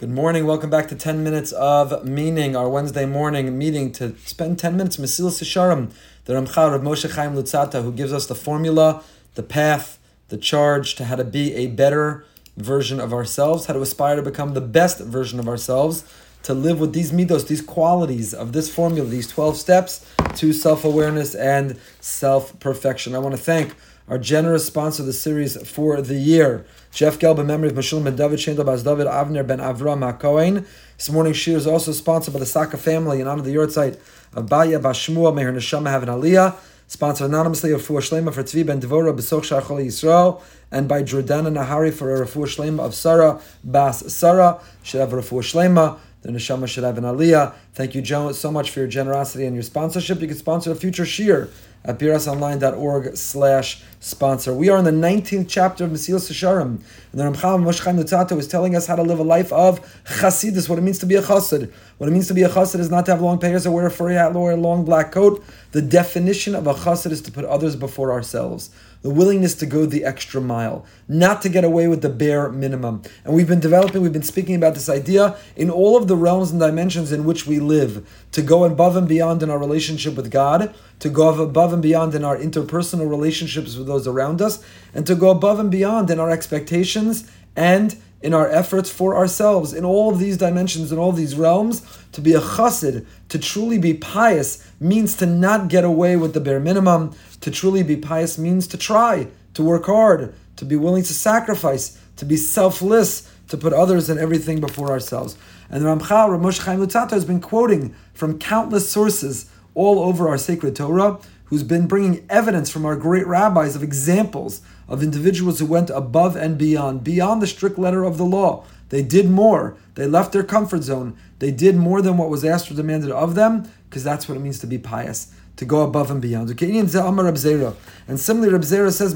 Good morning. Welcome back to 10 minutes of meaning, our Wednesday morning meeting to spend 10 minutes, Mesilas Yesharim, the Ramchal of Moshe Chaim Luzzatto, who gives us the formula, the path, the charge to how to be a better version of ourselves, how to aspire to become the best version of ourselves, to live with these midos, these qualities of this formula, these 12 steps to self awareness and self perfection. I want to thank our generous sponsor of the series for the year, Jeff Gelb, in memory of Meshulam ben David Shendel Baz David Avner ben Avram HaKohen. This morning's shir is also sponsored by the Saka family in honor of the yahrzeit of Baya Bashmua. May her neshama have an aliyah. Sponsored anonymously of Refuah Shlema for Tzvi ben Devora Besoch Shar Yisrael, and by Jordana Nahari for a Refuah Shlema of Sarah Bas Sarah. Should have a Refuah Shlema. The neshama should have an aliyah. Thank you, Joe, so much for your generosity and your sponsorship. You can sponsor a future shir at birasonline.org slash sponsor. We are in the 19th chapter of Mesilas Yesharim, and the Ramchal Moshe Chaim Luzzatto is telling us how to live a life of chassidus, what it means to be a chassid. What it means to be a chassid is not to have long payers or wear a furry hat or a long black coat. The definition of a chassid is to put others before ourselves the willingness to go the extra mile, not to get away with the bare minimum. And we've been developing, we've been speaking about this idea in all of the realms and dimensions in which we live, to go above and beyond in our relationship with God, to go above and beyond in our interpersonal relationships with those around us, and to go above and beyond in our expectations and in our efforts for ourselves, in all of these dimensions, in all these realms, to be a chassid, to truly be pious, means to not get away with the bare minimum. To truly be pious means to try, to work hard, to be willing to sacrifice, to be selfless, to put others and everything before ourselves. And the Ramchal, Ramosh Chaim Luzzatto, has been quoting from countless sources all over our sacred Torah, who's been bringing evidence from our great rabbis of examples of individuals who went above and beyond, beyond the strict letter of the law. They did more. They left their comfort zone. They did more than what was asked or demanded of them, because that's what it means to be pious, to go above and beyond. And similarly, Reb Zera says,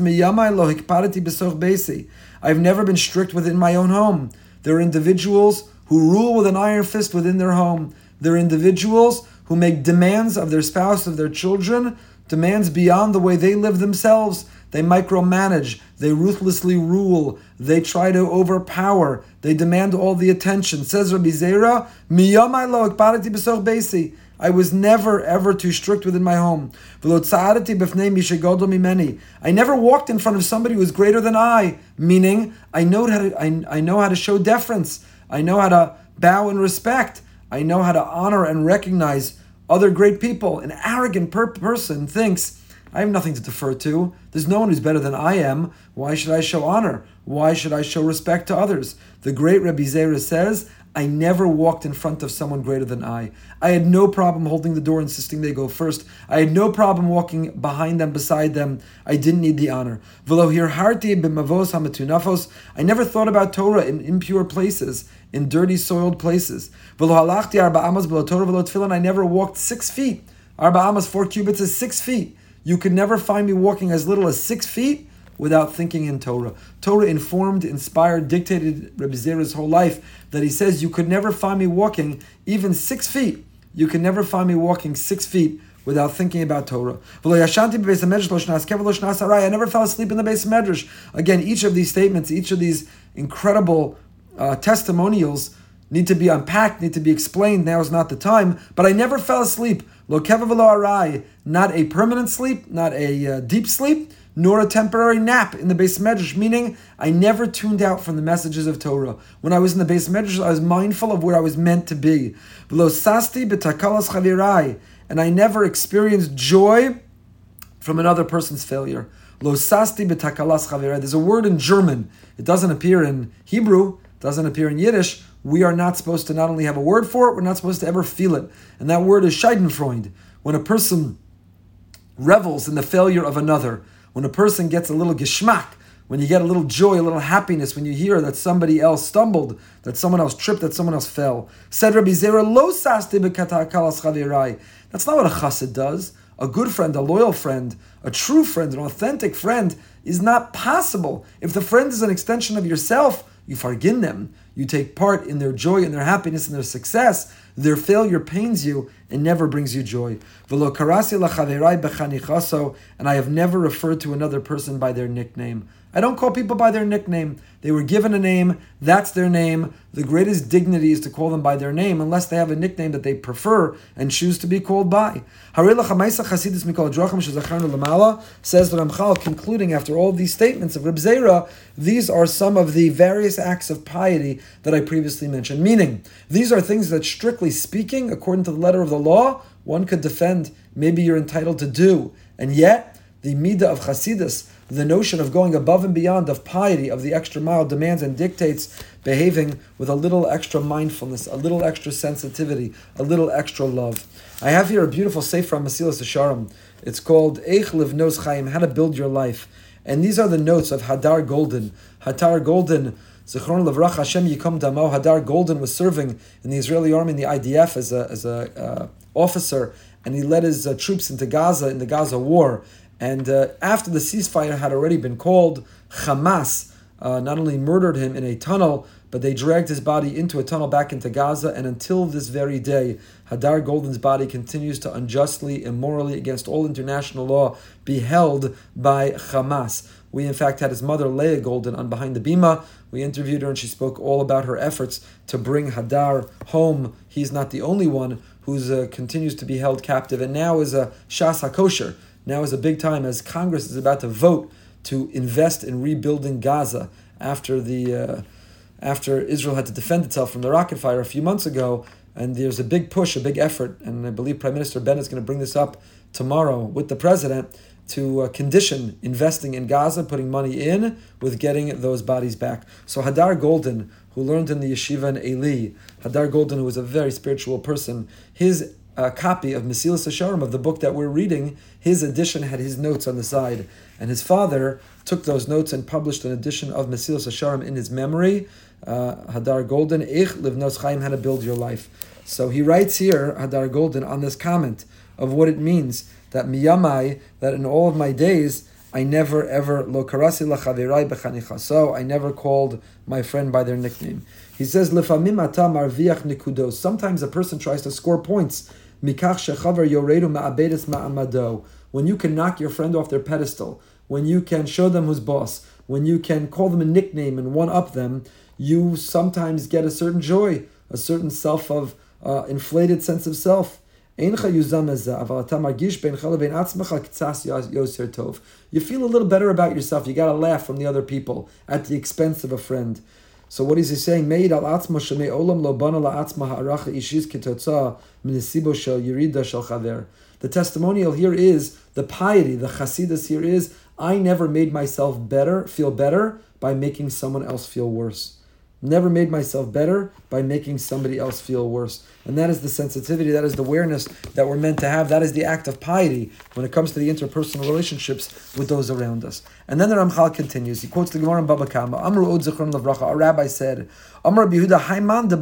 I've never been strict within my own home. There are individuals who rule with an iron fist within their home. There are individuals who make demands of their spouse, of their children, demands beyond the way they live themselves. They micromanage, they ruthlessly rule, they try to overpower, they demand all the attention. Says Rabbi Zera, I was never ever too strict within my home. I never walked in front of somebody who was greater than I, meaning I know how to I, I know how to show deference. I know how to bow and respect. I know how to honor and recognize other great people. An arrogant per- person thinks I have nothing to defer to. There's no one who's better than I am. Why should I show honor? Why should I show respect to others? The great Rebbe Zera says, I never walked in front of someone greater than I. I had no problem holding the door, insisting they go first. I had no problem walking behind them, beside them. I didn't need the honor. I never thought about Torah in impure places, in dirty, soiled places. I never walked six feet. Arba amas, four cubits is six feet. You could never find me walking as little as six feet without thinking in Torah. Torah informed, inspired, dictated Rabbi Zera's whole life that he says, You could never find me walking even six feet. You can never find me walking six feet without thinking about Torah. I never fell asleep in the base of Medrash. Again, each of these statements, each of these incredible uh, testimonials need to be unpacked, need to be explained. Now is not the time. But I never fell asleep. Lo arai, not a permanent sleep, not a uh, deep sleep, nor a temporary nap in the beis medrash. Meaning, I never tuned out from the messages of Torah. When I was in the beis medrash, I was mindful of where I was meant to be. Lo sasti b'takalas chavirai, and I never experienced joy from another person's failure. Lo sasti b'takalas chavirai. There's a word in German. It doesn't appear in Hebrew. Doesn't appear in Yiddish we are not supposed to not only have a word for it, we're not supposed to ever feel it. And that word is Schadenfreude. When a person revels in the failure of another, when a person gets a little geschmack, when you get a little joy, a little happiness, when you hear that somebody else stumbled, that someone else tripped, that someone else fell. Said Rabbi Zera, lo That's not what a chassid does. A good friend, a loyal friend, a true friend, an authentic friend is not possible. If the friend is an extension of yourself, you fargin them, you take part in their joy and their happiness and their success, their failure pains you and never brings you joy. And I have never referred to another person by their nickname. I don't call people by their nickname. They were given a name, that's their name. The greatest dignity is to call them by their name, unless they have a nickname that they prefer and choose to be called by. Says the Ramchal, concluding after all these statements of Reb Zera, these are some of the various acts of piety that I previously mentioned. Meaning, these are things that, strictly speaking, according to the letter of the law, one could defend, maybe you're entitled to do. And yet, the midah of Chasidus, the notion of going above and beyond, of piety, of the extra mile, demands and dictates behaving with a little extra mindfulness, a little extra sensitivity, a little extra love. I have here a beautiful sefer from Mesilas Yesharim. It's called Eich Livnos Chaim, How to Build Your Life. And these are the notes of Hadar Goldin. Hadar Goldin, Zichron Levrach Hashem Yikom Damo. Hadar Goldin was serving in the Israeli army in the IDF as a, as a uh, officer, and he led his uh, troops into Gaza in the Gaza war. And uh, after the ceasefire had already been called, Hamas uh, not only murdered him in a tunnel, but they dragged his body into a tunnel back into Gaza. And until this very day, Hadar Goldin's body continues to unjustly, immorally, against all international law, be held by Hamas. We, in fact, had his mother, Leah Goldin, on Behind the Bima. We interviewed her and she spoke all about her efforts to bring Hadar home. He's not the only one who uh, continues to be held captive and now is a Shas HaKosher now is a big time as Congress is about to vote to invest in rebuilding Gaza after the uh, after Israel had to defend itself from the rocket fire a few months ago. And there's a big push, a big effort, and I believe Prime Minister Bennett is going to bring this up tomorrow with the president to uh, condition investing in Gaza, putting money in, with getting those bodies back. So Hadar Goldin, who learned in the yeshiva in Eli, Hadar Goldin, who was a very spiritual person, his a copy of Mesilas Yesharim of the book that we're reading, his edition had his notes on the side, and his father took those notes and published an edition of Mesilas Yesharim in his memory. Uh, Hadar Goldin, Ich Livnos Chaim, how to build your life. So he writes here, Hadar Goldin, on this comment of what it means that miyamai, that in all of my days, I never ever lo karasi lachavirai bechanicha. So I never called my friend by their nickname. He says lefamim ata marviach nikudos. Sometimes a person tries to score points When you can knock your friend off their pedestal, when you can show them who's boss, when you can call them a nickname and one up them, you sometimes get a certain joy, a certain self of uh, inflated sense of self. You feel a little better about yourself. You got a laugh from the other people at the expense of a friend. So what is he saying? Al atzma shemei olam lo bana la atzma ha'aracha ishis kitotza shel yirida shel chaver. The testimonial here is the piety, the chasidus here is I never made myself better, feel better by making someone else feel worse. Never made myself better by making somebody else feel worse. And that is the sensitivity, that is the awareness that we're meant to have. That is the act of piety when it comes to the interpersonal relationships with those around us. And then the Ramchal continues. He quotes the Gemara in Baba Kama. Amru Od Lavracha. A rabbi said, Amr Bihuda Haiman de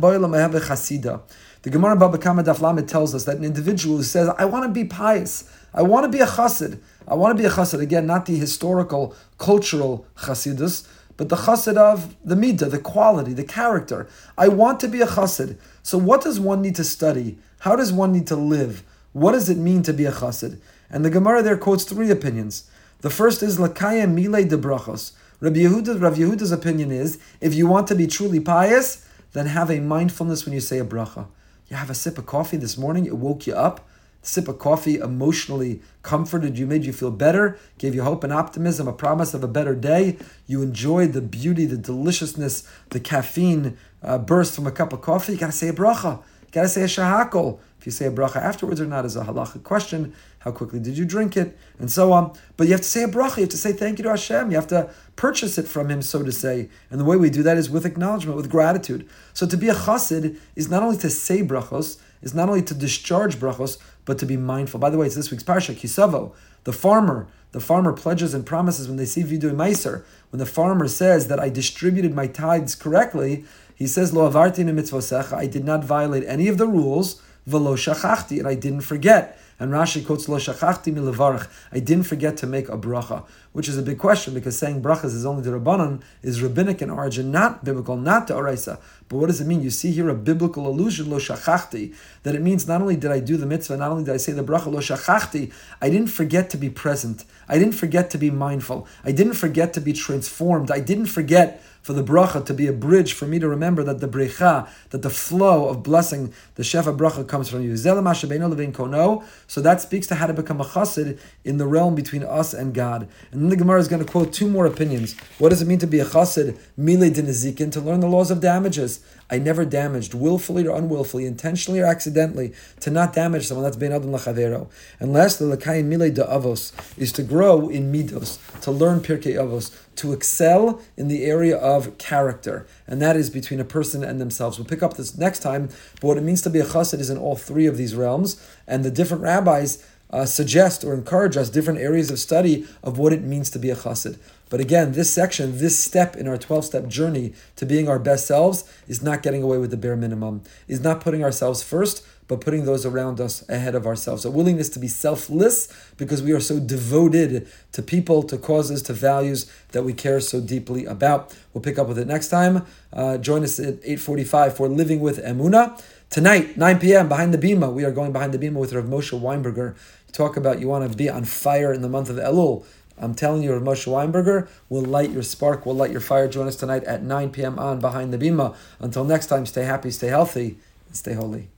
Chasida. The Gemara in Baba Kama Daflamed tells us that an individual who says, I want to be pious, I want to be a chassid, I want to be a chassid, again, not the historical, cultural chassidus, but the chassid of the midah, the quality, the character. I want to be a chassid. So what does one need to study? How does one need to live? What does it mean to be a chassid? And the Gemara there quotes three opinions. The first is lakaya mile de brachos. Rabbi Yehuda, Rav Yehuda's opinion is if you want to be truly pious, then have a mindfulness when you say a bracha. You have a sip of coffee this morning, it woke you up sip of coffee emotionally comforted you, made you feel better, gave you hope and optimism, a promise of a better day. You enjoyed the beauty, the deliciousness, the caffeine uh, burst from a cup of coffee. You gotta say a bracha. You gotta say a shahakol. If you say a bracha afterwards or not is a halachic question. How quickly did you drink it? And so on. But you have to say a bracha. You have to say thank you to Hashem. You have to purchase it from Him, so to say. And the way we do that is with acknowledgement, with gratitude. So to be a chassid is not only to say brachos, is not only to discharge brachos, but to be mindful. By the way, it's this week's parsha, Kisavo, the farmer. The farmer pledges and promises when they see Vidu Meiser, when the farmer says that I distributed my tithes correctly, he says, Lo avarti mitzvosecha, I did not violate any of the rules, velo shachachti, and I didn't forget. And Rashi quotes Lo Shachachti Milavarach. I didn't forget to make a bracha, which is a big question because saying brachas is only the Rabbanon is rabbinic in origin, not biblical, not the Oraisa. But what does it mean? You see here a biblical allusion, Lo Shachachti, that it means not only did I do the mitzvah, not only did I say the bracha, Lo Shachachti, I didn't forget to be present. I didn't forget to be mindful. I didn't forget to be transformed. I didn't forget for the bracha to be a bridge for me to remember that the brecha, that the flow of blessing, the shefa bracha comes from you. So that speaks to how to become a chassid in the realm between us and God. And then the Gemara is going to quote two more opinions. What does it mean to be a chassid? Mile dinizikin, to learn the laws of damages. I never damaged, willfully or unwillfully, intentionally or accidentally, to not damage someone. That's bein adam lachavero. And lastly, l'kayin mile de avos is to grow in midos, to learn pirkei avos, to excel in the area of character, and that is between a person and themselves. We'll pick up this next time. But what it means to be a chassid is in all three of these realms, and the different rabbis uh, suggest or encourage us different areas of study of what it means to be a chassid. But again, this section, this step in our 12 step journey to being our best selves is not getting away with the bare minimum, is not putting ourselves first, but putting those around us ahead of ourselves. A willingness to be selfless because we are so devoted to people, to causes, to values that we care so deeply about. We'll pick up with it next time. Uh, join us at 8.45 for Living with Emuna. Tonight, 9 p.m., behind the Bima, we are going behind the Bima with Rav Moshe Weinberger. Talk about you want to be on fire in the month of Elul. I'm telling you, Rav Moshe Weinberger will light your spark, will light your fire. Join us tonight at 9 p.m. on Behind the Bima. Until next time, stay happy, stay healthy, and stay holy.